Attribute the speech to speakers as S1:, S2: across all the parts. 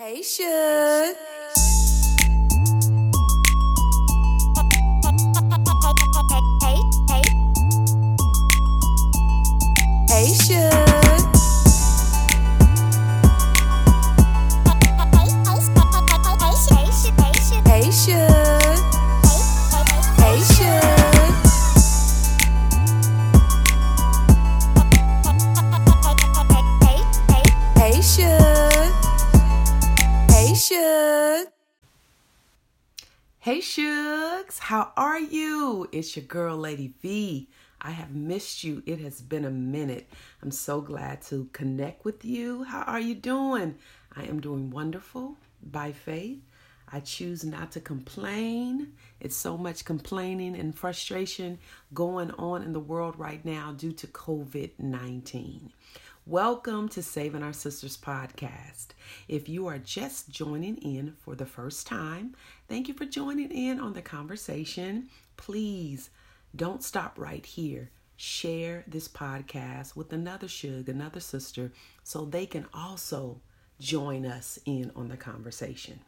S1: Hey,
S2: Shug. How are you? It's your girl Lady V. I have missed you. It has been a minute. I'm so glad to connect with you. How are you doing? I am doing wonderful by faith. I choose not to complain. It's so much complaining and frustration going on in the world right now due to COVID 19. Welcome to Saving Our Sisters podcast. If you are just joining in for the first time, thank you for joining in on the conversation. Please don't stop right here. Share this podcast with another Shug, another sister, so they can also join us in on the conversation.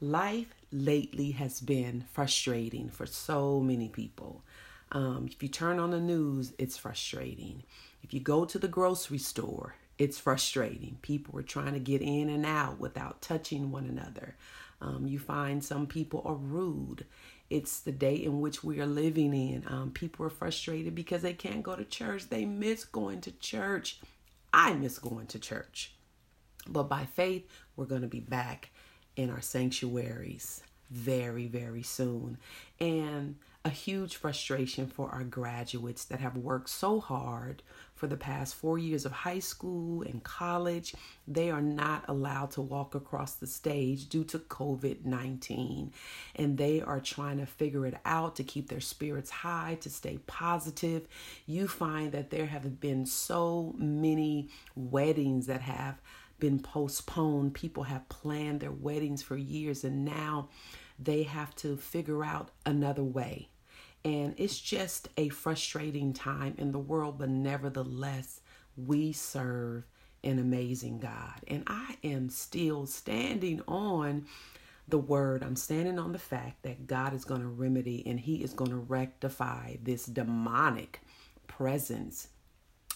S2: Life lately has been frustrating for so many people. Um, if you turn on the news, it's frustrating. If you go to the grocery store, it's frustrating. People are trying to get in and out without touching one another. Um, you find some people are rude. It's the day in which we are living in. Um, people are frustrated because they can't go to church. They miss going to church. I miss going to church. But by faith, we're going to be back in our sanctuaries very, very soon. And a huge frustration for our graduates that have worked so hard for the past four years of high school and college. They are not allowed to walk across the stage due to COVID 19. And they are trying to figure it out to keep their spirits high, to stay positive. You find that there have been so many weddings that have been postponed. People have planned their weddings for years and now they have to figure out another way. And it's just a frustrating time in the world, but nevertheless, we serve an amazing God. And I am still standing on the word. I'm standing on the fact that God is going to remedy and He is going to rectify this demonic presence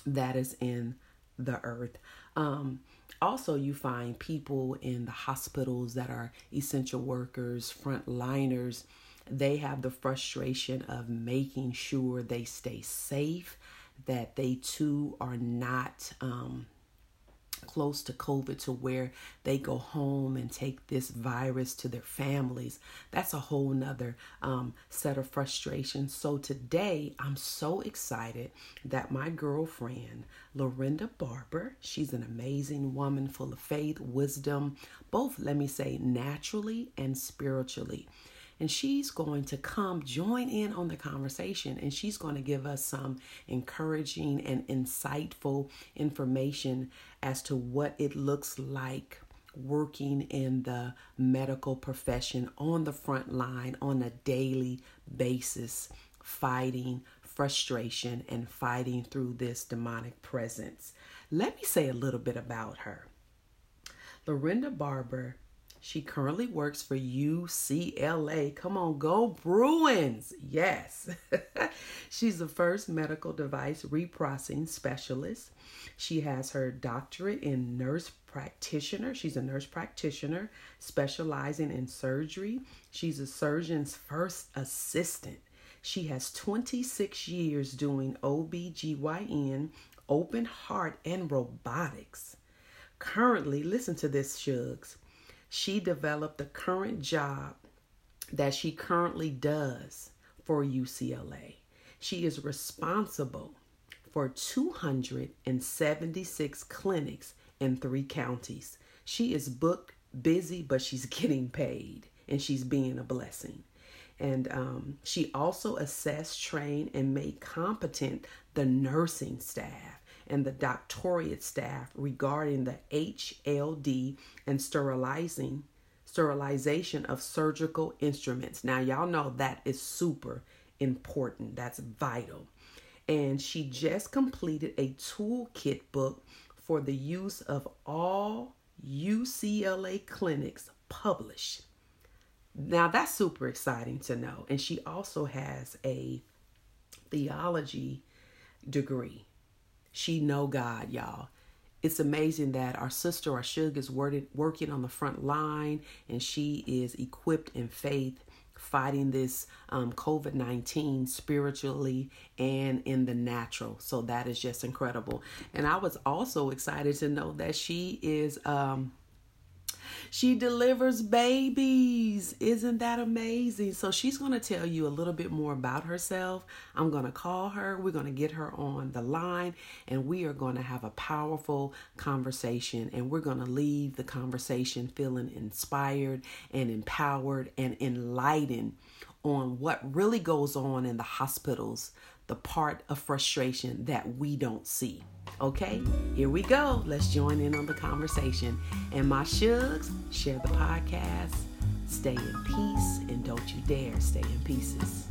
S2: that is in the earth. Um, also, you find people in the hospitals that are essential workers, frontliners. They have the frustration of making sure they stay safe, that they too are not um, close to COVID to where they go home and take this virus to their families. That's a whole nother um, set of frustrations. So today, I'm so excited that my girlfriend, Lorinda Barber, she's an amazing woman full of faith, wisdom, both, let me say, naturally and spiritually and she's going to come join in on the conversation and she's going to give us some encouraging and insightful information as to what it looks like working in the medical profession on the front line on a daily basis fighting frustration and fighting through this demonic presence. Let me say a little bit about her. Lorinda barber she currently works for UCLA. Come on, go Bruins. Yes. She's the first medical device reprocessing specialist. She has her doctorate in nurse practitioner. She's a nurse practitioner specializing in surgery. She's a surgeon's first assistant. She has 26 years doing OB/GYN, open heart, and robotics. Currently, listen to this, Shugs she developed the current job that she currently does for UCLA. She is responsible for 276 clinics in three counties. She is booked, busy, but she's getting paid and she's being a blessing. And um, she also assessed, trained, and made competent the nursing staff and the doctorate staff regarding the HLD and sterilizing sterilization of surgical instruments. Now y'all know that is super important. That's vital. And she just completed a toolkit book for the use of all UCLA clinics published. Now that's super exciting to know. And she also has a theology degree. She know God, y'all. It's amazing that our sister our Shug is working on the front line and she is equipped in faith fighting this um, COVID 19 spiritually and in the natural. So that is just incredible. And I was also excited to know that she is. Um, she delivers babies. Isn't that amazing? So she's going to tell you a little bit more about herself. I'm going to call her. We're going to get her on the line and we are going to have a powerful conversation and we're going to leave the conversation feeling inspired and empowered and enlightened on what really goes on in the hospitals, the part of frustration that we don't see. Okay, here we go. Let's join in on the conversation. And my shugs, share the podcast, stay in peace, and don't you dare stay in pieces.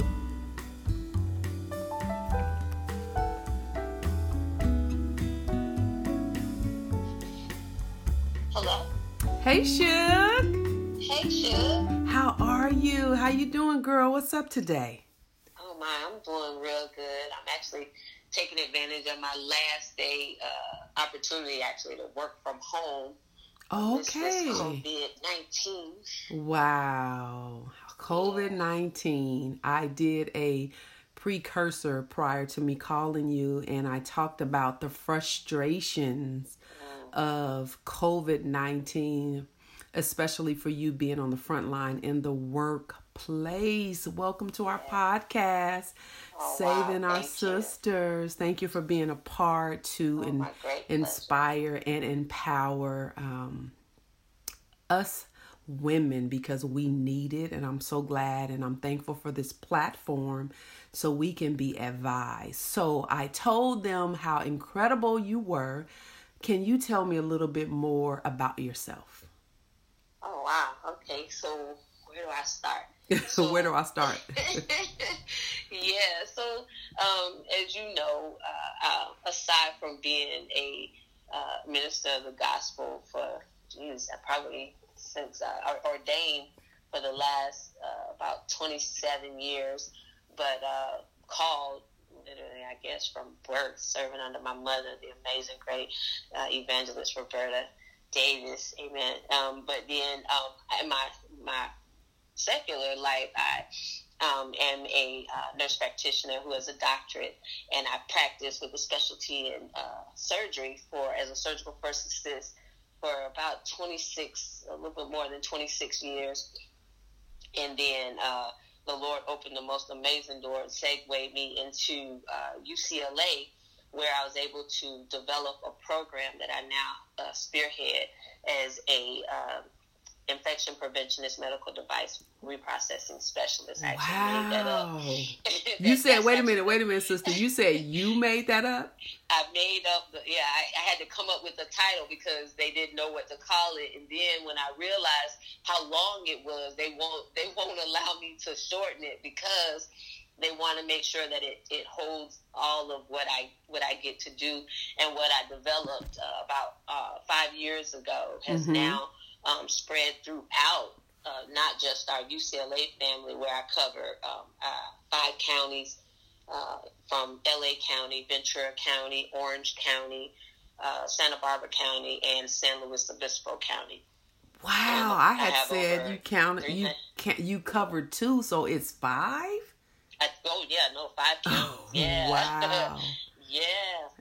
S3: Hello.
S2: Hey, Shug.
S3: Hey, Shug.
S2: How are you? How you doing, girl? What's up today?
S3: My, I'm doing real good. I'm actually taking advantage of my last day uh, opportunity, actually, to work from home.
S2: Okay.
S3: COVID nineteen.
S2: Wow. COVID 19. I did a precursor prior to me calling you, and I talked about the frustrations of COVID 19, especially for you being on the front line in the workplace. Welcome to our podcast,
S3: Oh,
S2: Saving
S3: wow.
S2: Our
S3: Thank you.
S2: Sisters. Thank you for being a part to
S3: Oh,
S2: in- inspire and empower um, us women because we need it and I'm so glad and I'm thankful for this platform so we can be advised. So I told them how incredible you were. Can you tell me a little bit more about yourself?
S3: Oh wow. Okay, so where do I start?
S2: So where do I start?
S3: yeah. So, um, as you know, uh, uh, aside from being a uh, minister of the gospel for, geez, I probably since I uh, ordained for the last uh, about 27 years, but uh, called literally, I guess, from birth, serving under my mother, the amazing, great uh, evangelist Roberta Davis. Amen. Um, but then, um, in my my secular life, I um, am a uh, nurse practitioner who has a doctorate, and I practice with a specialty in uh, surgery for as a surgical first assist for about 26, a little bit more than 26 years. And then uh, the Lord opened the most amazing door and segued me into uh, UCLA, where I was able to develop a program that I now uh, spearhead as a uh, infection preventionist medical device reprocessing specialist. I actually made that up.
S2: Wow. You said, wait a minute, wait a minute, sister. You said you made that up?
S3: I made up the yeah. I, I had to come up with a title because they didn't know what to call it. And then when I realized how long it was, they won't they won't allow me to shorten it because they want to make sure that it, it holds all of what I what I get to do and what I developed uh, about uh, five years ago has
S2: Mhm.
S3: now um, spread throughout uh, not just our UCLA family where I cover um, uh, five counties uh, from LA County, Ventura County, Orange County, uh, Santa Barbara County, and San Luis Obispo County.
S2: Wow, I
S3: I
S2: had said you counted you can you covered two, so it's five.
S3: I, oh yeah, no, five counties.
S2: Oh,
S3: yeah,
S2: wow.
S3: yeah,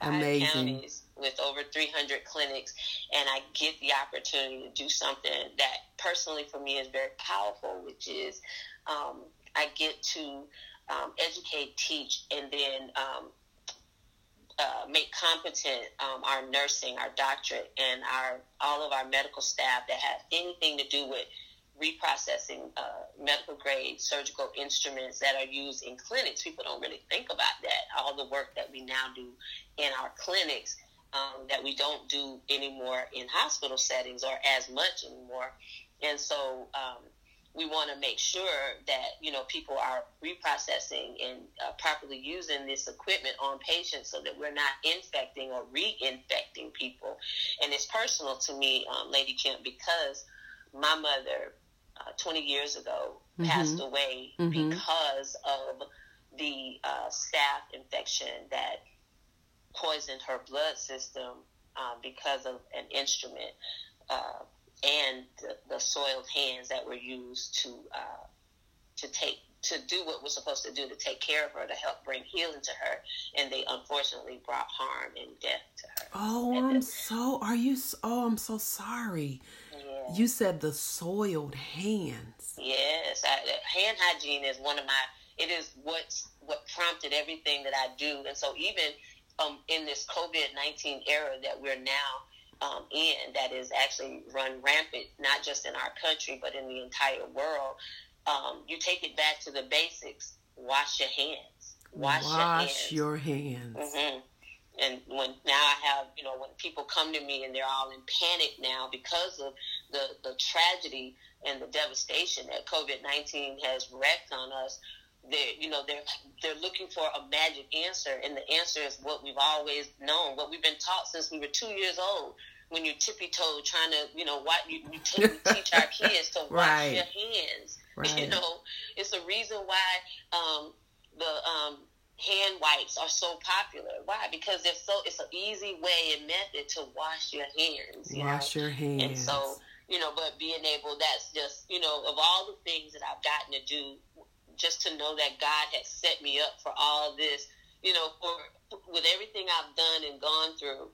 S3: five
S2: Amazing.
S3: counties with over 300 clinics, and I get the opportunity to do something that personally for me is very powerful, which is um, I get to um, educate, teach, and then um, uh, make competent um, our nursing, our doctorate, and our all of our medical staff that have anything to do with reprocessing uh, medical grade surgical instruments that are used in clinics. People don't really think about that. All the work that we now do in our clinics um, that we don't do anymore in hospital settings or as much anymore. And so um, we want to make sure that you know people are reprocessing and uh, properly using this equipment on patients so that we're not infecting or reinfecting people. And it's personal to me, um, Lady Kim, because my mother, uh, 20 years ago,
S2: Mhm.
S3: passed away
S2: Mhm.
S3: because of the uh, staph infection that poisoned her blood system uh, because of an instrument uh, and the, the soiled hands that were used to uh, to take to do what we're supposed to do to take care of her to help bring healing to her and they unfortunately brought harm and death to her
S2: Oh,
S3: And
S2: I'm
S3: the-
S2: so. Are you? Oh, I'm so sorry.
S3: Yeah.
S2: You said the soiled hands.
S3: Yes, I, hand hygiene is one of my. It is what's what prompted everything that I do, and so even um, in this COVID nineteen era that we're now um, in, that is actually run rampant, not just in our country but in the entire world. Um, you take it back to the basics. Wash your hands. Wash,
S2: Wash
S3: your hands.
S2: your hands.
S3: hmm And when now I have, you know, when people come to me and they're all in panic now because of the, the tragedy and the devastation that COVID nineteen has wreaked on us, they you know they're they're looking for a magic answer, and the answer is what we've always known, what we've been taught since we were two years old. When you tippy toe trying to, you know, what you, you, teach our kids to wash
S2: Right.
S3: your hands. You know, it's a reason why um, the um, hand wipes are so popular. Why? Because it's so it's an easy way and method to wash your hands. You
S2: Wash
S3: know?
S2: your hands.
S3: And so, you know, but being able, that's just, you know, of all the things that I've gotten to do, just to know that God has set me up for all this, you know, for with everything I've done and gone through,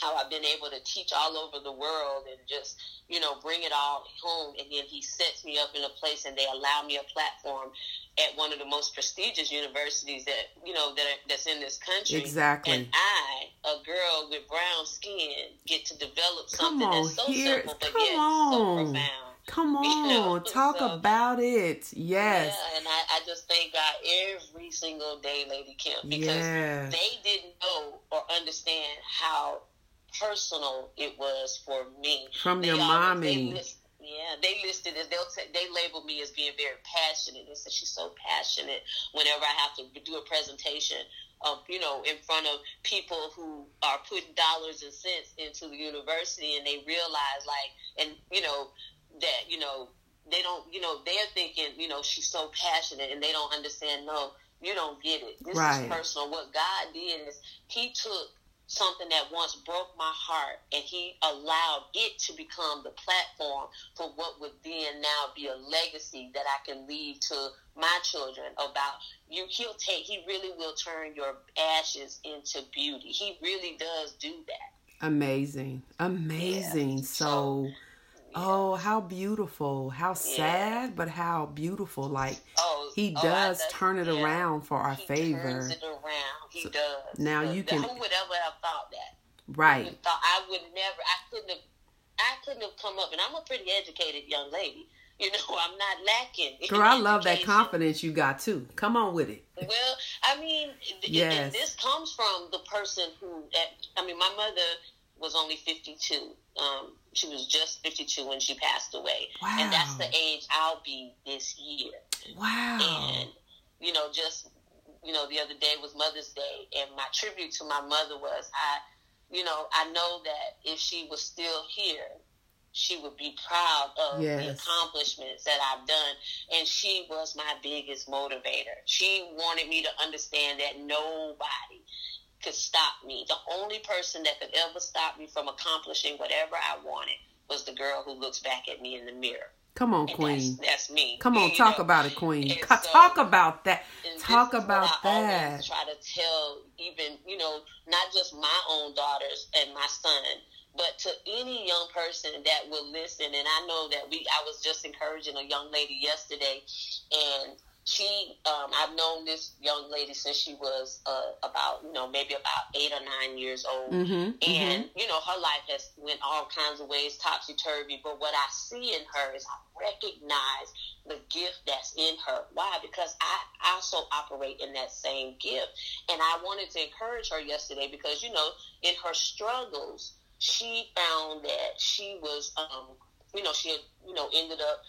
S3: how I've been able to teach all over the world and just, you know, bring it all home. And then He sets me up in a place and they allow me a platform at one of the most prestigious universities that, you know, that are, that's in this country.
S2: Exactly.
S3: And I, a girl with brown skin, get to develop something
S2: on,
S3: that's so
S2: here-
S3: simple but
S2: come
S3: yet so
S2: on.
S3: profound.
S2: Come
S3: You
S2: on,
S3: know,
S2: talk
S3: so-
S2: about it. Yes.
S3: Yeah, and I, I just thank God every single day, Lady Kim, because
S2: Yes.
S3: they didn't know or understand how personal it was for me.
S2: From
S3: They
S2: your
S3: always-
S2: mommy.
S3: They list, yeah, they listed as they'll say, they labeled me as being very passionate. They said she's so passionate. Whenever I have to do a presentation, of you know, in front of people who are putting dollars and cents into the university, and they realize like, and you know, that you know they don't, you know, they're thinking, you know, she's so passionate, and they don't understand. No, you don't get it. This
S2: Right.
S3: is personal. What God did is He took something that once broke my heart and he allowed it to become the platform for what would then now be a legacy that I can leave to my children about you he'll take he really will turn your ashes into beauty he really does do that
S2: Amazing. Amazing.
S3: Yeah.
S2: So, oh, how beautiful. How
S3: Yeah.
S2: sad, but how beautiful. Like,
S3: oh
S2: he
S3: oh,
S2: does
S3: that's-
S2: turn it
S3: yeah.
S2: around for our
S3: he
S2: favor.
S3: turns it around he does
S2: now you
S3: who would ever have thought that
S2: Right.
S3: would thought I would never I couldn't have I couldn't have come up and I'm a pretty educated young lady you know I'm not lacking in
S2: Girl, I love that confidence you got too. Come on with it.
S3: Well, I mean,
S2: Yes.
S3: this comes from the person who. I mean, my mother was only fifty-two. Um, she was just fifty-two when she passed away,
S2: Wow.
S3: and that's the age I'll be this year.
S2: Wow.
S3: And you know, just you know, the other day was Mother's Day, and my tribute to my mother was I, you know, I know that if she was still here, she would be proud of the accomplishments that I've done, and she was my biggest motivator. She wanted me to understand that nobody could stop me. The only person that could ever stop me from accomplishing whatever I wanted was the girl who looks back at me in the mirror.
S2: Come on,
S3: And
S2: Queen.
S3: that's me.
S2: Come on,
S3: You
S2: talk
S3: know?
S2: about it, Queen.
S3: So-
S2: talk about that. Talk about that.
S3: try to tell, even you know, not just my own daughters and my son, but to any young person that will listen. And I know that we, I was just encouraging a young lady yesterday, and she, um, I've known this young lady since she was uh, about, you know, maybe about eight or nine years old
S2: Mm-hmm.
S3: and you know her life has went all kinds of ways topsy turvy. But what I see in her is I recognize the gift that's in her. Why? Because I also operate in that same gift, and I wanted to encourage her yesterday because you know in her struggles she found that she was, um, you know, she had you know ended up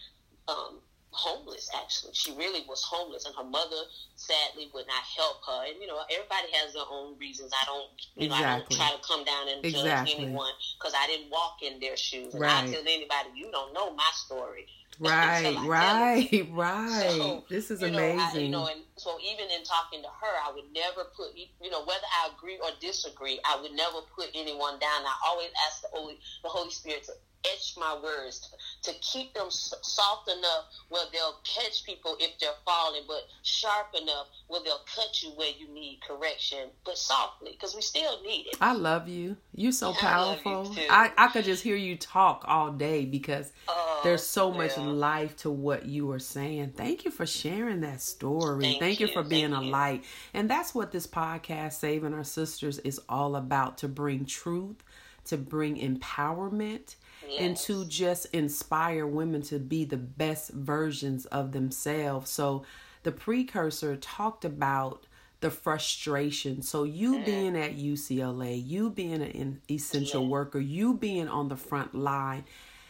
S3: um, homeless actually she really was homeless and her mother sadly would not help her and you know everybody has their own reasons i don't you know i don't try to come down and
S2: Exactly.
S3: judge anyone because i didn't walk in their shoes and
S2: Right.
S3: i tell anybody you don't know my story
S2: Right,
S3: until I tell it.
S2: right, right.
S3: So,
S2: this is
S3: you know, I-
S2: amazing.
S3: you know, and so even in talking to her, I would never put, you know, whether I agree or disagree, I would never put anyone down. I always ask the Holy, the Holy Spirit to etch my words, to, keep them soft enough where they'll catch people if they're falling, but sharp enough where they'll cut you where you need correction, but softly, because we still need it.
S2: I love you. You're so
S3: I you
S2: powerful.
S3: too.
S2: I, I could just hear you talk all day because
S3: Oh,
S2: there's so much life to what you are saying. Thank you for sharing that story.
S3: Thank
S2: you
S3: you,
S2: for being
S3: thank
S2: a
S3: you.
S2: light. And that's what this podcast, Saving Our Sisters, is all about to bring truth, to bring empowerment, and to just inspire women to be the best versions of themselves. So the precursor talked about the frustration. So you mm. being at UCLA, you being an essential
S3: Yeah.
S2: worker, you being on the front line,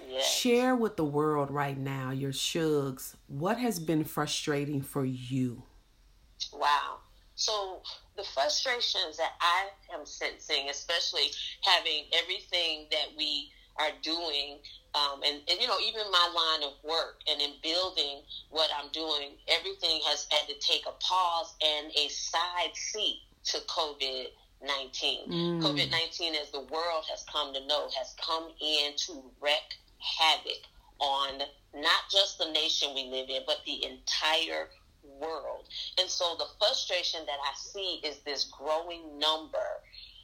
S3: Yes.
S2: share with the world right now, your shugs, what has been frustrating for you?
S3: Wow. So the frustrations that I am sensing, especially having everything that we are doing, um, and, and you know, even my line of work and in building what I'm doing, everything has had to take a pause and a side seat to COVID 19.
S2: Mm.
S3: COVID 19, as the world has come to know, has come in to wreak havoc on not just the nation we live in, but the entire world. And so the frustration that I see is this growing number.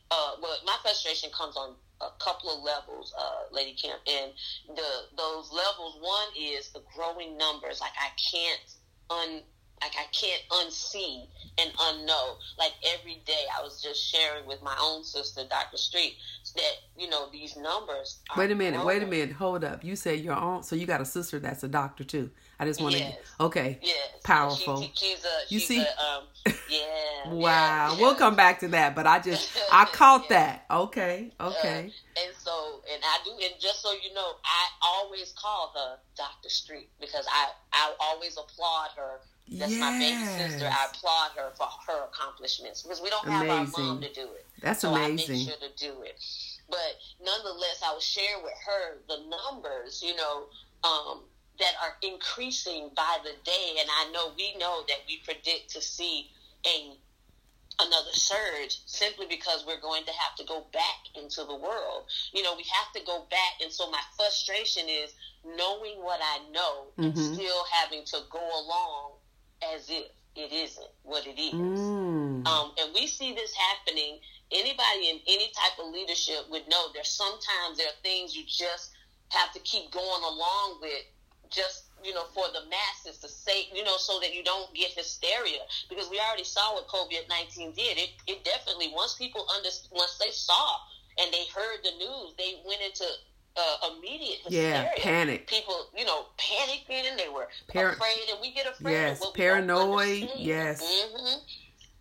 S3: Uh, well, my frustration comes on a couple of levels, uh, Lady Kim. And the those levels, one is the growing numbers. Like I can't un like I can't unsee and unknow. Like every day, I was just sharing with my own sister, Dr. Street, that you know these numbers. Are
S2: Wait a minute, wait a minute, hold up. You said your own, so you got a sister that's a doctor too. I just want to,
S3: Yes.
S2: okay.
S3: Yes,
S2: Powerful.
S3: She, she's a.
S2: You
S3: she's
S2: see?
S3: A, um, yeah.
S2: Wow, we'll come back to that, but I just, I caught
S3: Yeah.
S2: that. Okay, okay.
S3: Uh, and so, and I do, and just so you know, I always call her Dr. Street because I, I always applaud her. That's my baby sister. I applaud her for her accomplishments because we don't have our
S2: Amazing.
S3: mom to do it.
S2: That's
S3: so I
S2: amazing.
S3: make sure to do it. But nonetheless, I was sharing with her the numbers, you know, um, that are increasing by the day, and I know we know that we predict to see a another surge simply because we're going to have to go back into the world. You know, we have to go back, and so my frustration is knowing what I know and
S2: Mhm.
S3: still having to go along as if it isn't what it is.
S2: Mm.
S3: Um, and we see this happening. Anybody in any type of leadership would know there's sometimes there are things you just have to keep going along with, just you know, for the masses to say, you know, so that you don't get hysteria. Because we already saw what COVID nineteen did. It it definitely once people under once they saw and they heard the news, they went into uh, immediate hysteria.
S2: Yeah, panic.
S3: People, you know, panicking. And they were
S2: Par-
S3: afraid, and we get afraid.
S2: Yes, paranoid, yes.
S3: hmm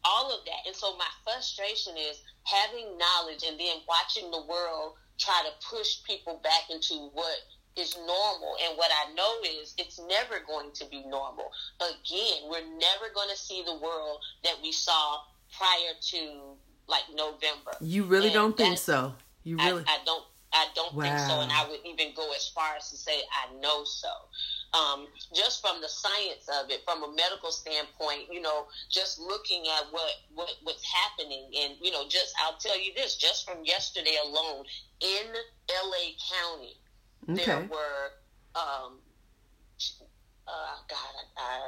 S3: all of that. And so my frustration is having knowledge and then watching the world try to push people back into what is normal. And what I know is it's never going to be normal. Again, we're never going to see the world that we saw prior to like November.
S2: You really
S3: And
S2: don't think so? You really?
S3: I, I don't. I don't think so, and I would even go as far as to say I know so. Um, just from the science of it, from a medical standpoint, you know, just looking at what, what what's happening, and you know, just I'll tell you this, just from yesterday alone in L.A. County, there were, um, uh, God, I,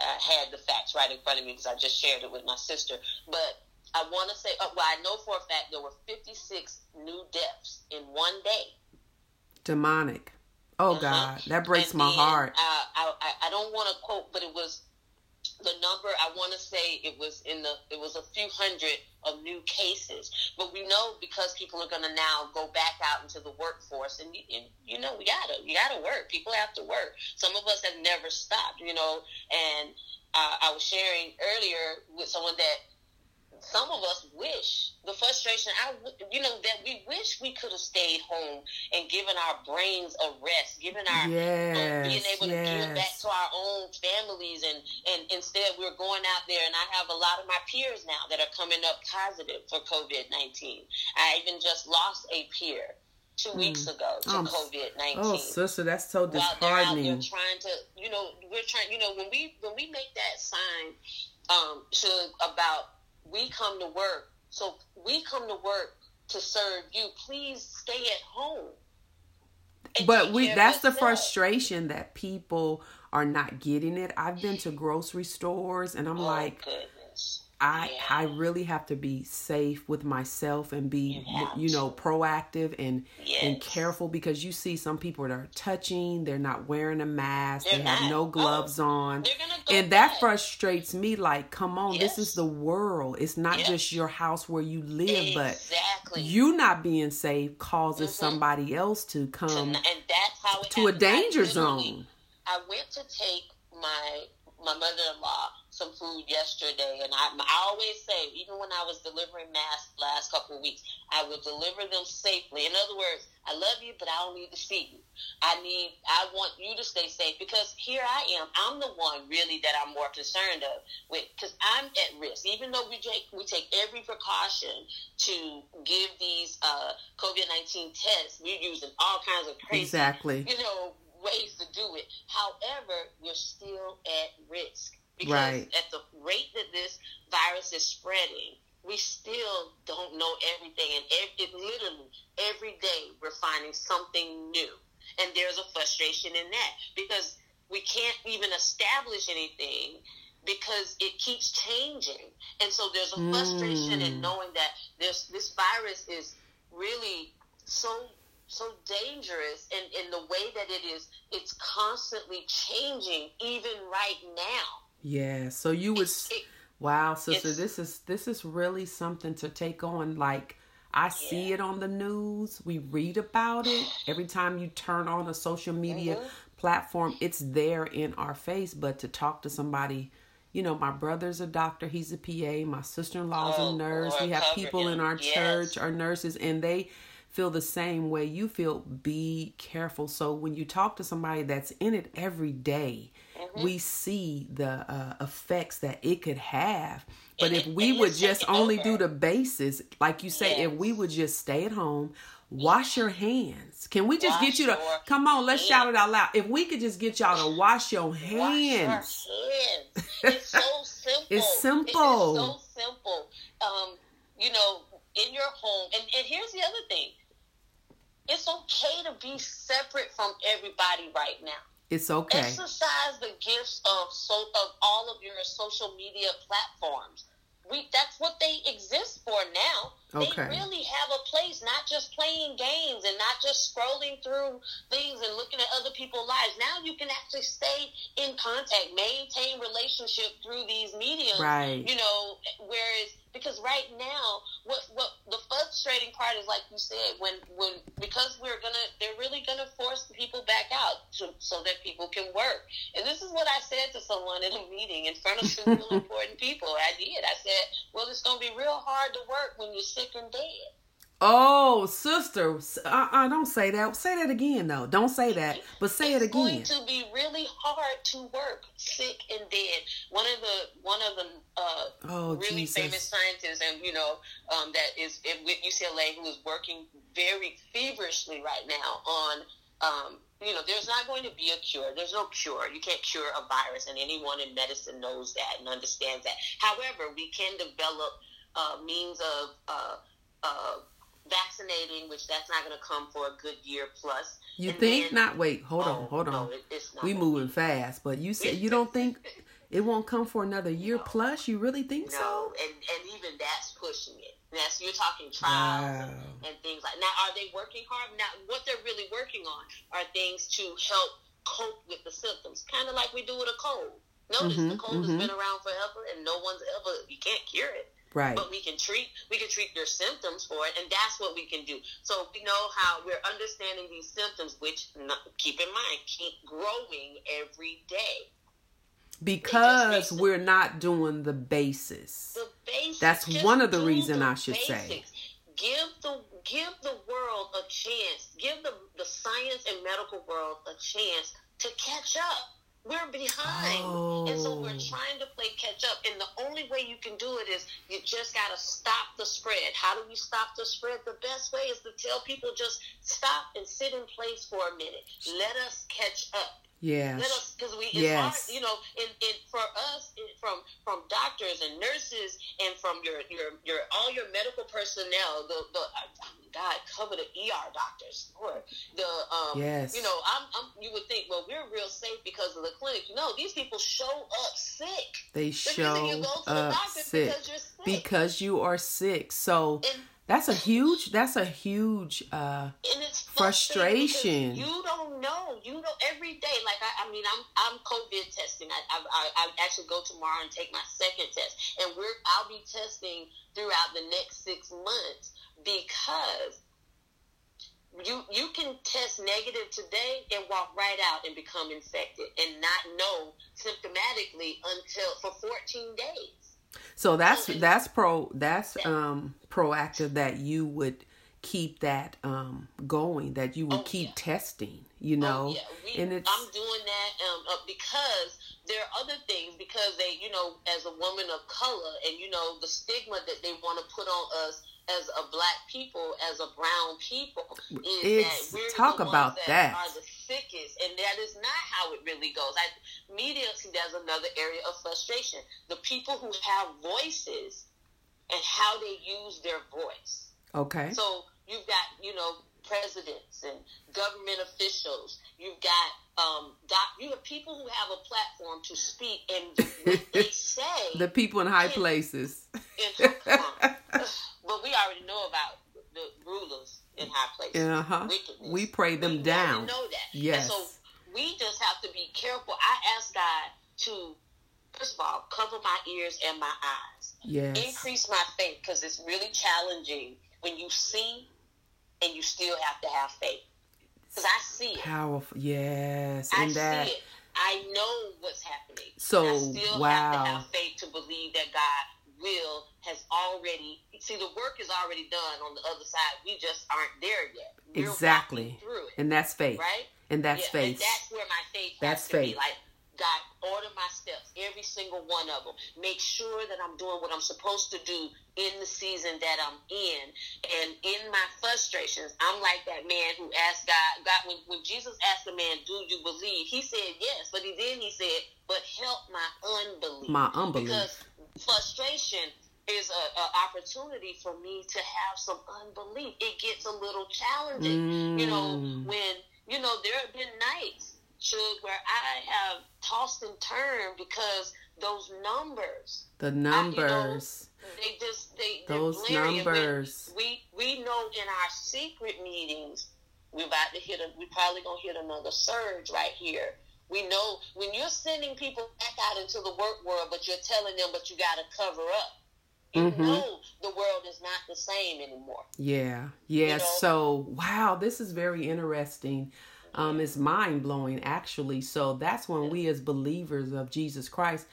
S3: I, had the facts right in front of me because I just shared it with my sister. But I want to say, uh, well, I know for a fact there were 56 new deaths in one day.
S2: Demonic. Oh
S3: Uh-huh.
S2: God, that breaks
S3: And
S2: my
S3: then,
S2: heart.
S3: I- I don't want to quote, but it was the number. I want to say it was in the. It was a few hundred of new cases. But we know because people are going to now go back out into the workforce, and, you- and you know we gotta you gotta work. People have to work. Some of us have never stopped. You know, and uh, I was sharing earlier with someone that some of us wish the frustration. I, you know, that we wish we could have stayed home and given our brains a rest, given our
S2: yes,
S3: um, being able to
S2: yes.
S3: give back to our own families, and and instead we're going out there. And I have a lot of my peers now that are coming up positive for COVID nineteen. I even just lost a peer two weeks ago to
S2: Oh,
S3: COVID nineteen
S2: Oh, sister, that's so
S3: while they're trying to, you know, we're trying, you know, when we when we make that sign um, to about we come to work, so we come to work to serve you. Please stay at home.
S2: But we that's the frustration that people are not getting it. I've been to grocery stores and I'm
S3: Oh,
S2: like
S3: goodness.
S2: I
S3: Yeah.
S2: I really have to be safe with myself and be
S3: You
S2: you know proactive and and careful because you see some people that are touching, they're not wearing a mask,
S3: They're
S2: they have
S3: not.
S2: no
S3: Oh,
S2: gloves on.
S3: They're
S2: And that frustrates me like come on, this is the world. It's not
S3: Yes.
S2: just your house where you live, but you not being safe causes
S3: Mhm.
S2: somebody else to
S3: To-
S2: come
S3: and that's how it
S2: to a danger zone.
S3: I went to take my my mother-in-law some food yesterday, and I, I always say, even when I was delivering masks last couple of weeks, I would deliver them safely. In other words, I love you, but I don't need to see you. I need, I want you to stay safe because here I am. I'm the one really that I'm more concerned of with because I'm at risk. Even though we take we take every precaution to give these uh, COVID nineteen tests, we're using all kinds of crazy
S2: Exactly.
S3: you know, ways to do it. However, you're still at risk because
S2: Right.
S3: at the rate that this virus is spreading, we still don't know everything, and it literally every day we're finding something new, and there's a frustration in that. Because we can't even establish anything because it keeps changing, and so there's a frustration in
S2: Mm.
S3: knowing that this this virus is really so so dangerous and in the way that it is it's constantly changing even right now
S2: Yeah. So you would
S3: It's- it-
S2: Wow, sister, this is this is really something to take on. Like I see it on the news, we read about it every time you turn on a social media
S3: Mhm.
S2: platform. It's there in our face. But to talk to somebody, you know, my brother's a doctor, he's a PA. My sister in law's
S3: Oh,
S2: a nurse.
S3: Lord,
S2: we have people in our
S3: Yes.
S2: church, our nurses, and they feel the same way you feel. Be careful. So when you talk to somebody that's in it every day,
S3: Mm-hmm.
S2: we see the uh, effects that it could have. But if we would just only
S3: over.
S2: do the basis, like you say, if we would just stay at home, wash your hands. Can we just get you to come on? Let's
S3: hands.
S2: shout it out loud. If we could just get y'all to wash your
S3: Wash
S2: hands.
S3: your hands. It's so simple.
S2: It's simple.
S3: It is so simple. Um, you know, in your home, and, and here's the other thing. It's okay to be separate from everybody right now.
S2: It's okay.
S3: Exercise the gifts of so of all of your social media platforms. We that's what they exist for now.
S2: Okay.
S3: They really have a place, not just playing games and not just scrolling through things and looking at other people's lives. Now you can actually stay in contact, maintain relationship through these mediums.
S2: Right.
S3: You know, whereas because right now, what what the frustrating part is, like you said, when when because we're gonna, they're really gonna force people back out to, so that people can work. And this is what I said to someone in a meeting in front of some really important people. I did. I said, "Well, it's gonna be real hard to work when you're sick and dead."
S2: Oh, sister, I, uh, don't say that. Say that again, though. Don't say that, but say it again.
S3: it's going to be really hard to work sick and dead. One of the one of the uh,
S2: Oh,
S3: really
S2: Jesus.
S3: famous scientists, and you know um, that is with UCLA, who is working very feverishly right now on. Um, you know, there's not going to be a cure. There's no cure. You can't cure a virus, and anyone in medicine knows that and understands that. However, we can develop uh, means of uh, uh, vaccinating, which that's not going to come for a good year plus.
S2: You
S3: And
S2: think
S3: then-
S2: not? Wait, hold on,
S3: Oh,
S2: hold
S3: no,
S2: on.
S3: it- it's not
S2: we moving fast, but you said you don't think it won't come for another year
S3: No.
S2: plus. You really think
S3: No,
S2: so?
S3: and and even that's pushing it. That's you're talking trials and,
S2: Wow.
S3: and things like. Now, are they working hard? Now, what they're really working on are things to help cope with the symptoms, kind of like we do with a cold. Notice the
S2: Mhm,
S3: cold
S2: mhm.
S3: has been around forever, and no one's ever. You can't cure it,
S2: Right.
S3: but we can treat. We can treat their symptoms for it, and that's what we can do. So we know how we're understanding these symptoms, which keep in mind keep growing every day.
S2: Because
S3: them-
S2: we're not doing the basis.
S3: the basics.
S2: That's one of the reason
S3: the
S2: I should say.
S3: Give the give the world a chance. Give the the science and medical world a chance to catch up. We're behind, and so we're
S2: Oh.
S3: trying to play catch up. And the only way you can do it is you just got to stop the spread. How do we stop the spread? The best way is to tell people just stop and sit in place for a minute. Let us catch up. Let us, because we, it's
S2: Yes.
S3: hard, you know, and, and for us, it, from from doctors and nurses, and from your your your all your medical personnel, the the uh, God cover the ER doctors, Lord, the um,
S2: Yes.
S3: you know, I'm, I'm you would think, well, we're real safe because of the clinic. No, these people show up sick.
S2: they
S3: The
S2: show
S3: you go to
S2: up sick
S3: because you're sick.
S2: because you are sick. So
S3: and
S2: that's a huge. That's a huge. uh Frustration.
S3: You don't know. You know every day. Like I, I mean, I'm I'm COVID testing. I, I I I actually go tomorrow and take my second test, and we're I'll be testing throughout the next six months because you you can test negative today and walk right out and become infected and not know symptomatically until for 14 days.
S2: So that's
S3: Oh,
S2: that's pro that's um proactive that you would keep that um going that you would
S3: Oh,
S2: keep
S3: yeah.
S2: testing you know
S3: Oh, yeah. we,
S2: and it's
S3: I'm doing that um, uh, because there are other things because they, you know, as a woman of color, and you know the stigma that they want to put on us as a black people, as a brown people, is
S2: It's-
S3: that we're
S2: talk
S3: the
S2: about that.
S3: are the sickest, and that is not how it really goes. I, media, see, that's another area of frustration. The people who have voices and how they use their voice.
S2: okay
S3: So you've got, you know, presidents and government officials. You've got um, doc, you have people who have a platform to speak, and what they say.
S2: the people in high
S3: Yeah.
S2: places
S3: in, come but we already know about the rulers in high places.
S2: uh-huh
S3: Wickedness.
S2: we pray them
S3: We
S2: down
S3: know that.
S2: Yes.
S3: And so we just have to be careful. I ask God to, first of all, cover my ears and my eyes
S2: yes
S3: increase my faith because it's really challenging when you see and you still have to have faith. Because I see it.
S2: powerful yes
S3: I
S2: that
S3: see it. I know what's happening.
S2: So,
S3: I still have
S2: wow.
S3: to have faith to believe that God will has already see the work is already done on the other side. We just aren't there yet. We're
S2: exactly
S3: through it.
S2: and that's faith
S3: right?
S2: and that's
S3: Yeah,
S2: faith
S3: And that's where my faith
S2: That's
S3: has to
S2: faith.
S3: be. Like, God, order my steps, every single one of them. Make sure that I'm doing what I'm supposed to do in the season that I'm in. And in my frustrations, I'm like that man who asked God, God when, when Jesus asked the man, Do you believe? He said yes, but he then he said, But help my unbelief.
S2: my unbelief
S3: Because frustration is a, a opportunity for me to have some unbelief. It gets a little challenging. You know,
S2: Mm.
S3: when you know there have been nights, Shug, where I have tossed and turned because those numbers,
S2: the numbers
S3: they just they
S2: those
S3: glaring. And when
S2: numbers
S3: We we know in our secret meetings we're about to hit a we probably gonna hit another surge right here. We know when you're sending people back out into the work world, but you're telling them, but you got to cover up. You
S2: Mhm.
S3: know the world is not the same anymore.
S2: Yeah, yeah.
S3: know?
S2: So, wow, this is very interesting. Um, it's mind blowing, actually. So that's when we, as believers of Jesus Christ,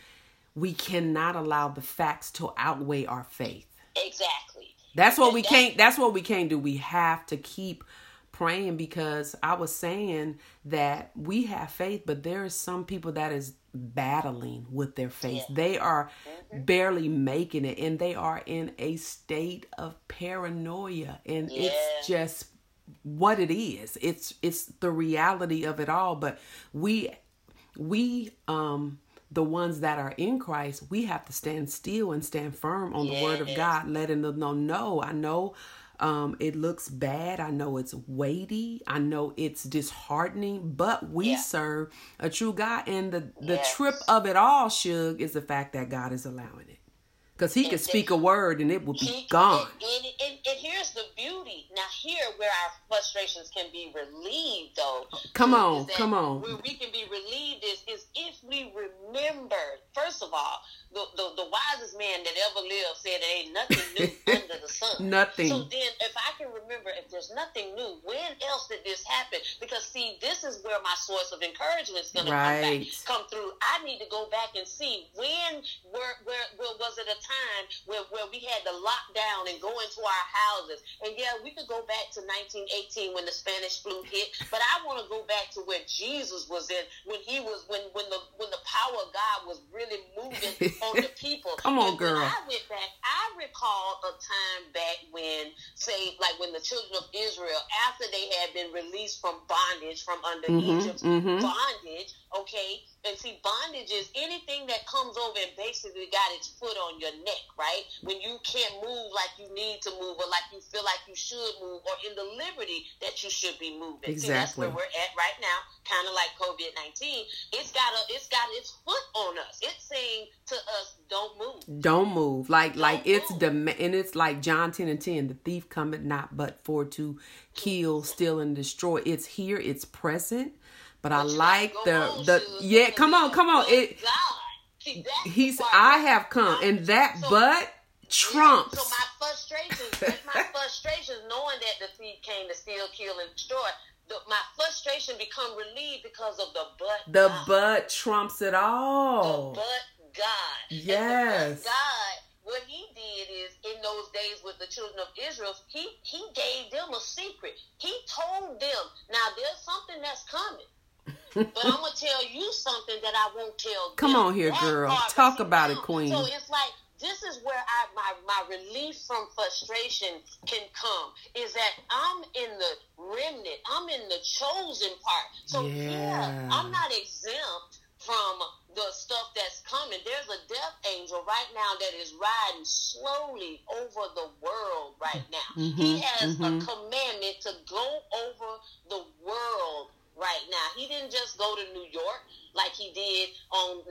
S2: we cannot allow the facts to outweigh our faith.
S3: Exactly.
S2: That's what
S3: And
S2: we can't. That's what we can't do. We have to keep praying because I was saying that we have faith, but there is some people that is battling with their faith.
S3: Yeah.
S2: They are barely making it, and they are in a state of paranoia, and
S3: Yeah.
S2: it's just what it is. It's it's the reality of it all. But we we um the ones that are in Christ, we have to stand still and stand firm on the word of God, letting them know, no, I know um it looks bad. I know it's weighty. I know it's disheartening, but we
S3: Yeah.
S2: serve a true God. And the, the
S3: Yes.
S2: trip of it all, Shug, is the fact that God is allowing it. Because he could
S3: And
S2: speak a word and it would be
S3: He-
S2: gone.
S3: And, and, and, here's the beauty. Now, here where our frustrations can be relieved, though.
S2: Oh,
S3: come
S2: on, come on.
S3: Where we can be relieved is, is if we remember, first of all, the, the, the wisest man that ever lived said there ain't nothing new under the sun.
S2: Nothing.
S3: So then, if I can remember, if there's nothing new. When else did this happen? Because see, this is where my source of encouragement is going to
S2: Right.
S3: come back, come through. I need to go back and see when, where, where, where was it a time where, where we had to lock down and go into our houses? And yeah, we could go back to 1918 when the Spanish flu hit, but I want to go back to where Jesus was in when he was when when the when the power of God was really moving on the people.
S2: Come on,
S3: And when
S2: girl.
S3: I went back, I recalled a time back when, say, like when the children of Israel, after they had been released from bondage from under
S2: Mhm,
S3: Egypt's
S2: mhm.
S3: bondage, okay, and see, bondage is anything that comes over and basically got its foot on your neck, right? When you can't move like you need to move, or like you feel like you should move, or in the liberty that you should be moving. See, that's
S2: Exactly.
S3: where we're at right now, kind of like COVID nineteen. It's got a, it's got its foot on us. It's saying to us, "Don't move."
S2: Don't move. Like like
S3: Don't
S2: it's
S3: move.
S2: dem- and it's like John 10 and 10. The thief cometh not but for to kill, steal, and destroy. It's here, it's present. But I
S3: But you
S2: like the the yeah, come on, come on. It
S3: God. See,
S2: he's I have come and that
S3: So-
S2: but trumps.
S3: So my frustrations, that's my frustrations, knowing that the thief came to steal, kill, and destroy. The, my frustration become relieved because of the but.
S2: The
S3: God.
S2: but trumps it all.
S3: The but God.
S2: Yes.
S3: but God. What he did is in those days with the children of Israel, he he gave them a secret. He told them, now there's something that's coming. But I'm gonna tell you something that I won't tell.
S2: Come
S3: them.
S2: on here,
S3: That
S2: girl. Talk about it, queen.
S3: So it's like this is where I my my relief from frustration can come. Is that I'm in the remnant. I'm in the chosen part. So yeah,
S2: Yeah.
S3: I'm not exempt from the stuff that's coming. There's a death right now that is riding slowly over the world right now. he
S2: Mhm,
S3: has
S2: mhm.
S3: a commandment to go over right now. He didn't just go to New York like he did on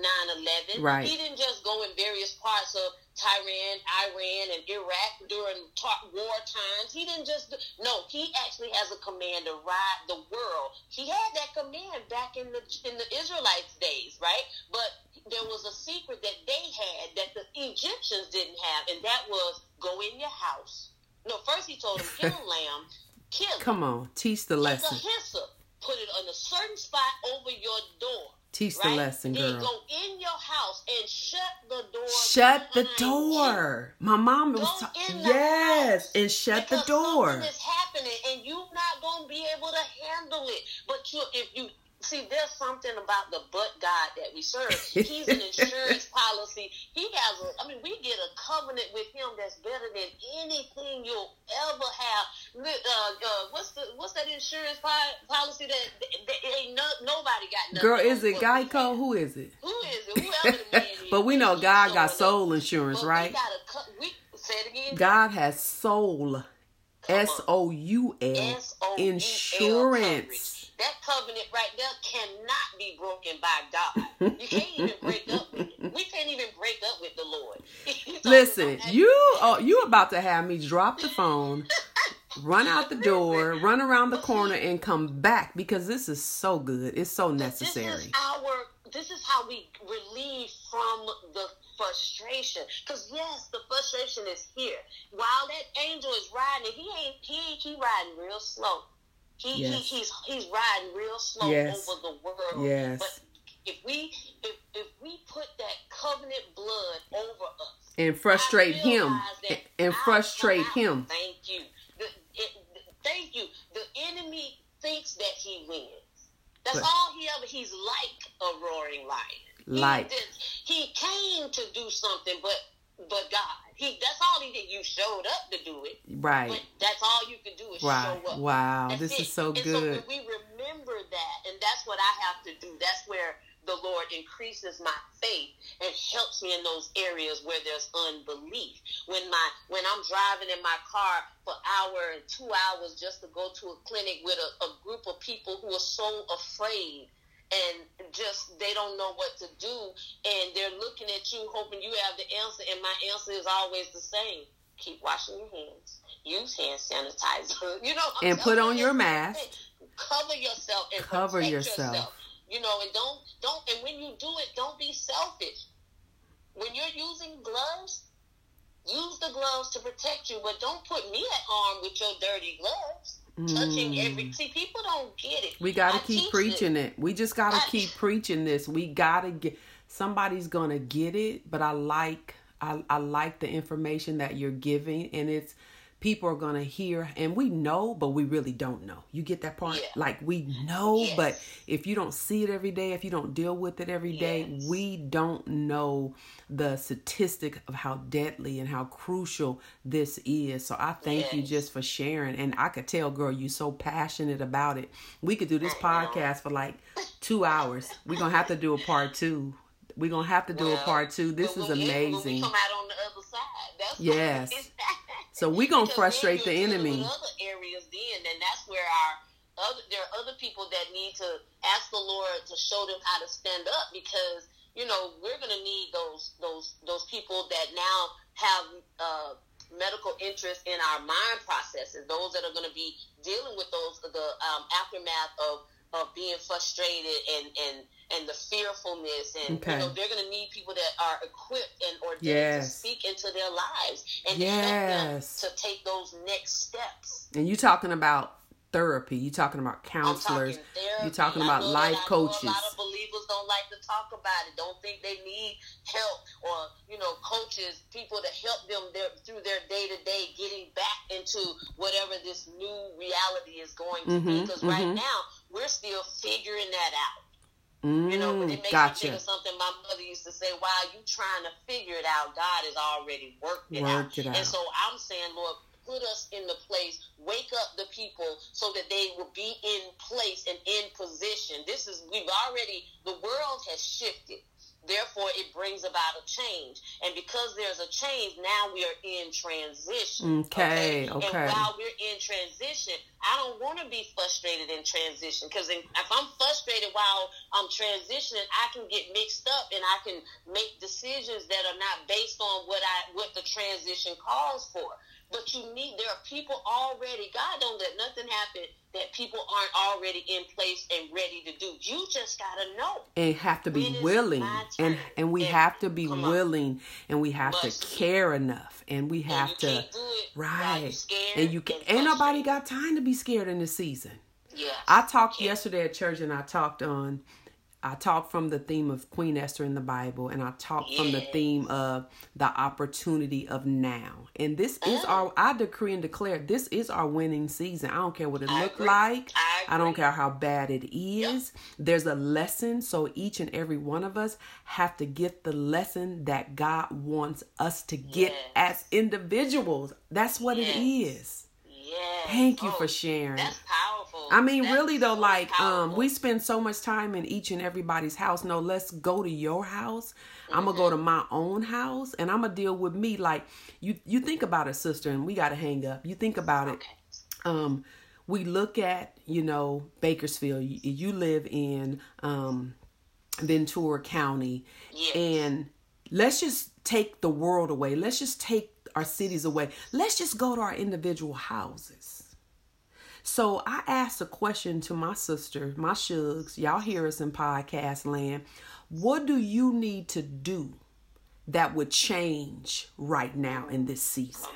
S3: 9-11.
S2: Right.
S3: He didn't just go in various parts of Tehran, Iran, and Iraq during ta- war times. He didn't just do, no. He actually has a command to ride the world. He had that command back in the in the Israelites' days, right? But there was a secret that they had that the Egyptians didn't have, and that was go in your house. No, first he told them kill a lamb, kill.
S2: Come on, teach the lesson.
S3: a hyssop, put it on a certain spot over your door.
S2: Teach
S3: right?
S2: the lesson,
S3: Then
S2: girl.
S3: go in your house and shut the door.
S2: Shut the
S3: behind you.
S2: door. My mom was
S3: Go
S2: ta-
S3: in
S2: yes, and shut the door.
S3: Something is happening, and you're not gonna be able to handle it. But you, if you see, there's something about the but God that we serve. He's an insurance policy. He has a. I mean, we get a covenant with Him that's better than anything you'll ever have. Uh, uh, what's the what's that insurance po- policy that, that, that ain't no, nobody got? Nothing
S2: Girl, is it Geico? Who is it?
S3: Who is it? Whoever the man is.
S2: but we know God got soul insurance,
S3: But
S2: right?
S3: We gotta. We say it again.
S2: God has soul. S O U L insurance.
S3: That covenant right there cannot be broken by God. You can't even break up with it. We can't even break up with the Lord. So,
S2: Listen, you oh, you about to have me drop the phone, run out the door, run around the corner, and come back because this is so good. It's so
S3: This
S2: necessary.
S3: is our. This is how we relieve from the frustration. Because yes, the frustration is here. While that angel is riding, he ain't he he riding real slow. He,
S2: Yes.
S3: he he's he's riding real slow
S2: Yes.
S3: over the world.
S2: Yes.
S3: But if we if if we put that covenant blood over us.
S2: And frustrate him and frustrate him.
S3: Thank you. The, it, thank you. The enemy thinks that he wins. That's
S2: But-
S3: all he ever. He's like a roaring lion. He
S2: Like.
S3: did- He, came to do something, but but God. He that's all he did. You showed up to do it,
S2: Right.
S3: but that's all you can do is
S2: Right.
S3: show up.
S2: Wow.
S3: That's
S2: This
S3: it.
S2: is so
S3: and
S2: good.
S3: So when we remember that, and that's what I have to do. That's where the Lord increases my faith and helps me in those areas where there's unbelief. When my when I'm driving in my car for hour and two hours just to go to a clinic with a, a group of people who are so afraid and just they don't know what to do and they're looking at you hoping you have the answer and my answer is always the same. Keep washing your hands. Use hand sanitizer. You know I'm
S2: And put on
S3: you,
S2: your mask.
S3: cover yourself and
S2: Cover
S3: protect
S2: yourself.
S3: you know and don't don't and when you do it don't be selfish. When you're using gloves use the gloves to protect you but don't put me at harm with your dirty gloves touching every. Mm. See, people don't get it.
S2: We got
S3: I
S2: to keep preaching it. We just got to
S3: I-
S2: keep preaching this. We got to get somebody's to get it, but I like I I like the information that you're giving and it's people are going to hear and we know but we really don't know. You get that part?
S3: Yeah.
S2: Like we know
S3: Yes.
S2: but if you don't see it every day, if you don't deal with it every day,
S3: Yes.
S2: we don't know the statistic of how deadly and how crucial this is. So I thank you just for sharing. And I could tell, girl, you so passionate about it. We could do this podcast for like two hours. We're gonna have to do a part two. We're gonna have to do a part two. This is
S3: when we- when we
S2: amazing.
S3: come out on the other side. That's
S2: Yes. So we gonna
S3: Because
S2: frustrate the
S3: then
S2: enemy.
S3: Other areas, then, and that's where our other there are other people that need to ask the Lord to show them how to stand up because you know we're gonna need those those those people that now have uh, medical interest in our mind processes. Those that are gonna be dealing with those the um, aftermath of of being frustrated and and and the fearfulness and
S2: Okay.
S3: you know they're gonna need people that are equipped and ordained to speak into their lives and to help them
S2: Yes.
S3: to take those next steps.
S2: And you talking about therapy. You're talking about counselors.
S3: talking therapy.
S2: You talking about life
S3: that
S2: coaches.
S3: A lot of believers don't like to talk about it. Don't think they need help or you know coaches, people to help them their, through their day to day getting back into whatever this new reality is going to be.
S2: Mhm,
S3: Because right
S2: mhm.
S3: now we're still figuring that out.
S2: Mm,
S3: You know, but it makes me think of something my mother used to say, while you trying to figure it out, God has already worked it,
S2: Worked
S3: out.
S2: it out.
S3: And so I'm saying, Lord, put us in the place, wake up the people so that they will be in place and in position. This is, we've already, the world has shifted. Therefore, it brings about a change. And because there's a change, now we are in transition.
S2: Okay, okay.
S3: And while we're in transition, I don't want to be frustrated in transition because if I'm frustrated while I'm transitioning, I can get mixed up and I can make decisions that are not based on what I what the transition calls for. But you need there are people already. God don't let nothing happen that people aren't already in place and ready to do. You just gotta know.
S2: and have to be willing and and we
S3: And-
S2: have to be
S3: come on.
S2: willing and we have to
S3: Must be.
S2: care enough and we have
S3: and
S2: to
S3: you can't do it while
S2: right
S3: you're
S2: and you can
S3: and
S2: ain't nobody got time to be scared in this season
S3: Yes.
S2: i talked
S3: Yeah.
S2: yesterday at church and i talked on i talk from the theme of queen esther in the bible and i talked from the theme of the opportunity of now and this is
S3: Mm.
S2: our i decree and declare this is our winning season i don't care what it
S3: looked
S2: like
S3: I
S2: I don't care how bad it is. There's a lesson. So each and every one of us have to get the lesson that God wants us to get
S3: Yes.
S2: as individuals. That's what it
S3: Yes.
S2: is.
S3: Yes.
S2: Thank you
S3: Oh,
S2: for sharing.
S3: That's powerful.
S2: I mean,
S3: That's
S2: really though,
S3: so
S2: like um, we spend so much time in each and everybody's house. No, let's go to your house. I'm gonna go to my own house, and I'm gonna deal with me. Like you, you think about it, sister, and we gotta hang up. You think about it
S3: Okay.
S2: um, we look at you know Bakersfield. You, you live in um, Ventura County,
S3: Yes.
S2: and let's just take the world away. Let's just take our cities away. Let's just go to our individual houses. So I asked a question to my sister, my shugs. Y'all hear us in podcast land. What do you need to do that would change right now in this season?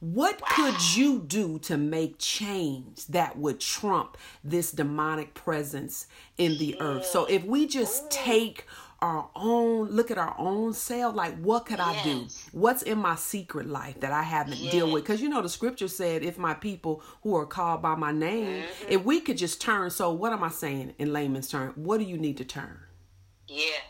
S2: What could you do to make change that would trump this demonic presence in the earth? So if we just take our own look at our own self like what could i do what's in my secret life that i haven't dealt with because you know the scripture said if my people who are called by my name
S3: Mm-hmm.
S2: if we could just turn so what am i saying in layman's term what do you need to turn
S3: Yeah.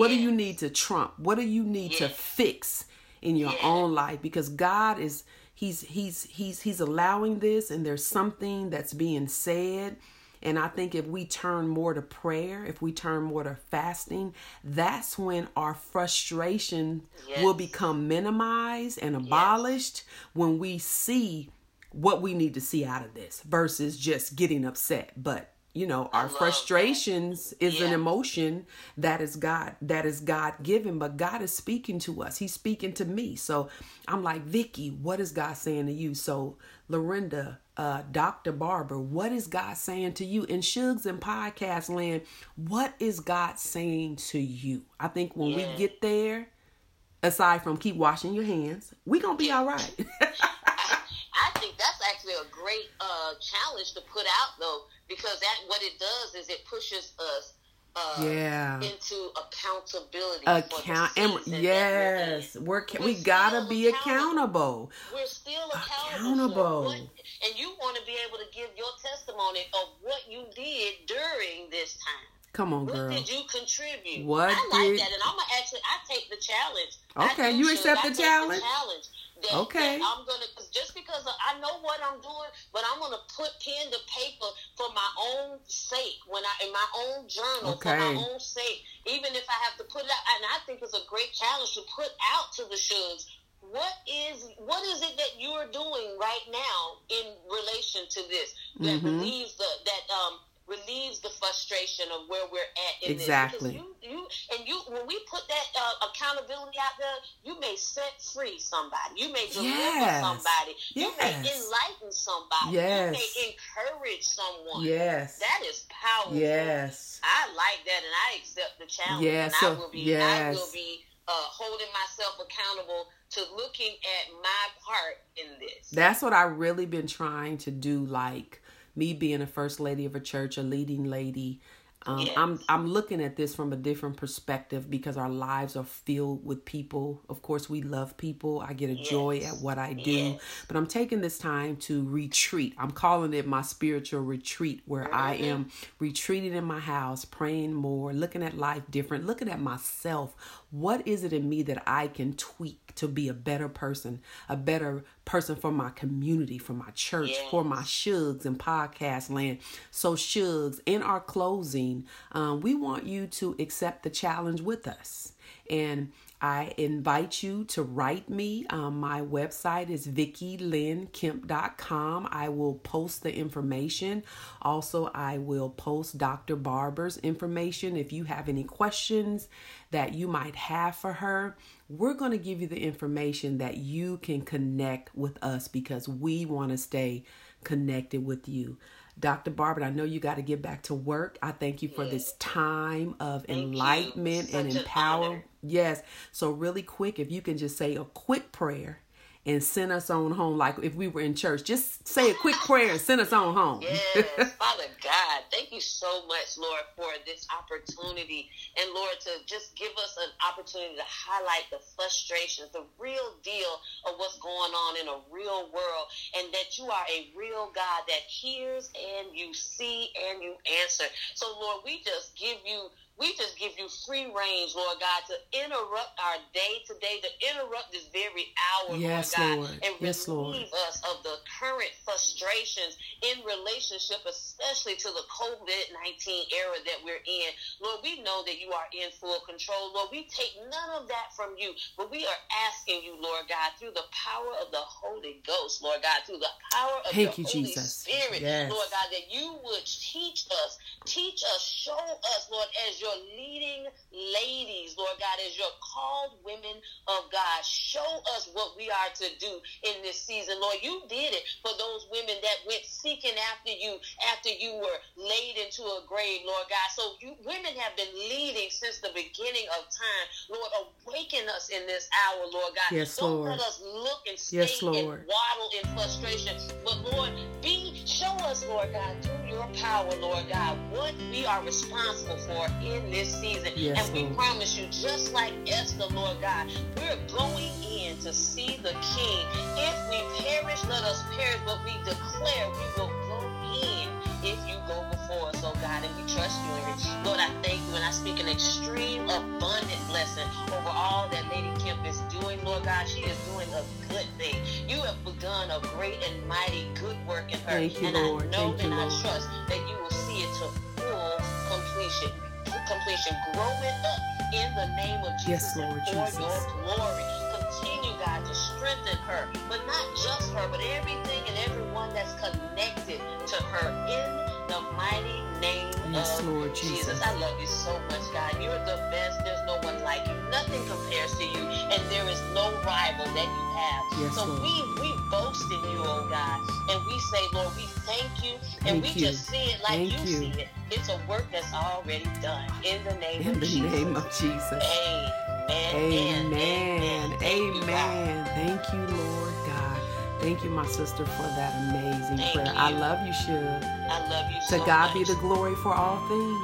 S2: what do you need to trump? What do you need to fix in your
S3: Yes.
S2: own life? Because God is he's he's he's he's allowing this and there's something that's being said. And I think if we turn more to prayer, if we turn more to fasting, that's when our frustration
S3: Yes.
S2: will become minimized and abolished when we see what we need to see out of this versus just getting upset. But you know, our
S3: love that.
S2: frustrations is an emotion that is God that is God given, but God is speaking to us. He's speaking to me. So I'm like, Vicky, what is God saying to you? So Lorinda, uh, Dr. Barber, what is God saying to you? In Shugs and Podcast Land, what is God saying to you? I think when we get there, aside from keep washing your hands, we gonna be all right.
S3: I think that's actually actually a great uh, challenge to put out though, because that what it does is it pushes us uh,
S2: Yeah.
S3: into accountability.
S2: Account and
S3: the season that we're
S2: yes, we're,
S3: We're
S2: we gotta be
S3: accountable.
S2: accountable.
S3: We're still accountable. What, and you want to be able to give your testimony of what you did during this time.
S2: Come on,
S3: What
S2: girl.
S3: What did you contribute?
S2: What
S3: I like
S2: did-
S3: that, and I'm gonna actually I take the challenge.
S2: Okay, you accept the challenge?
S3: challenge. That,
S2: Okay.
S3: that I'm gonna just because I know what I'm doing, but I'm gonna put pen to paper for my own sake when I in my own journal for my own sake. Even if I have to put it out, and I think it's a great challenge to put out to the shugs. What is what is it that you are doing right now in relation to this that
S2: Mhm.
S3: relieves the that um relieves the frustration of where we're at in
S2: Exactly.
S3: you, you, and you, when we put that uh, accountability out there, you may set free somebody. You may deliver
S2: Yes.
S3: somebody. You may enlighten somebody.
S2: Yes.
S3: You may encourage someone.
S2: Yes.
S3: That is powerful.
S2: Yes.
S3: I like that, and I accept the challenge.
S2: Yeah,
S3: and I will be, I will be uh, holding myself accountable to looking at my part in this.
S2: That's what I've really been trying to do. Like me being a first lady of a church, a leading lady. Um,
S3: Yes.
S2: I'm I'm looking at this from a different perspective because our lives are filled with people. Of course, we love people. I get a joy at what I do,
S3: Yes.
S2: but I'm taking this time to retreat. I'm calling it my spiritual retreat, where I
S3: Mm-hmm.
S2: am retreating in my house, praying more, looking at life different, looking at myself. What is it in me that I can tweak to be a better person, a better person for my community, for my church, for my shugs and podcast land. So, shugs, in our closing, um, we want you to accept the challenge with us. And I invite you to write me. Um, my website is VickyLynnKemp.com. I will post the information. Also, I will post Dr. Barber's information. If you have any questions that you might have for her, we're going to give you the information that you can connect with us because we want to stay connected with you. Dr. Barber, I know you got to get back to work. I thank you for this time of
S3: you.
S2: enlightenment and
S3: Such an
S2: empower.
S3: honor.
S2: Yes. So really quick, if you can just say a quick prayer and send us on home, like if we were in church, just say a quick prayer and send us on home.
S3: Yes, Father God, thank you so much, Lord, for this opportunity. And Lord, to just give us an opportunity to highlight the frustrations, the real deal of what's going on in a real world, and that you are a real God that hears and you see and you answer. So, Lord, we just give you we just give you free range, Lord God, to interrupt our day today, to interrupt this very hour,
S2: Yes,
S3: Lord God,
S2: Lord.
S3: and
S2: Yes, Lord.
S3: relieve us of the current frustrations in relationship, especially to the COVID 19 era that we're in. Lord, we know that you are in full control. Lord, we take none of that from you, but we are asking you, Lord God, through the power of the Holy Ghost, Lord God, through the power of
S2: Thank
S3: the
S2: you,
S3: Holy
S2: Jesus.
S3: Spirit,
S2: Yes.
S3: Lord God, that you would teach us, teach us, show us, Lord, as your leading ladies, Lord God, as your called women of God. Show us what we are to do in this season, Lord. You did it for those women that went seeking after you after you were laid into a grave, Lord God. So you women have been leading since the beginning of time. Lord, awaken us in this hour, Lord God.
S2: Yes,
S3: Don't
S2: Lord.
S3: let us look and stay
S2: Yes,
S3: and waddle in frustration. But Lord, be show us, Lord God, power, Lord God, what we are responsible for in this season.
S2: Yes,
S3: and we
S2: Lord.
S3: promise you, just like Esther, Lord God, we're going in to see the King. If we perish, let us perish, but we declare we will go before us, oh God, and we trust you in it. Lord, I thank you and I speak an extreme abundant blessing over all that Lady Kemp is doing, Lord God. She is doing a good thing. You have begun a great and mighty good work in her.
S2: Thank you,
S3: and
S2: Lord.
S3: I know
S2: Thank you,
S3: I
S2: Lord.
S3: trust that you will see it to full completion. Completion. Grow it up in the name of Jesus.
S2: Yes, Lord
S3: for
S2: Jesus.
S3: your glory. Continue, God, to strengthen her, but not just her, but everything and everyone that's connected to her in the mighty name
S2: Yes,
S3: of
S2: Lord Jesus.
S3: I love you so much, God. You're the best. There's no one like you. Nothing compares to you, and there is no rival that you have.
S2: Yes,
S3: so
S2: Lord.
S3: we we boast in you, oh God, and we say, Lord, we thank you, and
S2: Thank
S3: we
S2: you.
S3: just see it like you,
S2: you.
S3: see it. It's a work that's already done in the name
S2: In
S3: of
S2: the
S3: Jesus.
S2: name of Jesus.
S3: Amen.
S2: Amen.
S3: Thank you, God.
S2: Amen. Thank you, Lord. Thank you, my sister, for that amazing
S3: Thank
S2: prayer. I love you, Shug.
S3: I love you
S2: To
S3: so
S2: God be the glory for all things.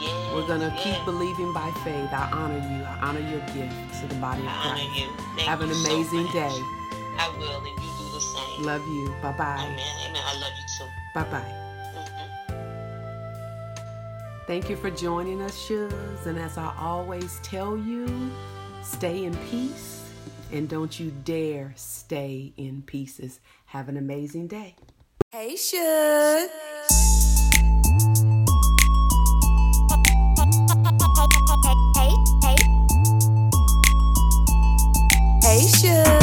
S3: Yes,
S2: We're going to
S3: yes.
S2: keep believing by faith. I honor you. I honor your gift to the body of
S3: I honor
S2: Christ.
S3: you. Thank
S2: Have an
S3: you so
S2: amazing
S3: much.
S2: day.
S3: I will, and you do the same.
S2: Love you. Bye bye.
S3: Amen. Amen. I love you too.
S2: Bye bye.
S3: Mhm.
S2: Thank you for joining us, Shugs. And as I always tell you, stay in peace and don't you dare stay in pieces. Have an amazing day.
S1: Hey, Shug. Hey, hey, hey.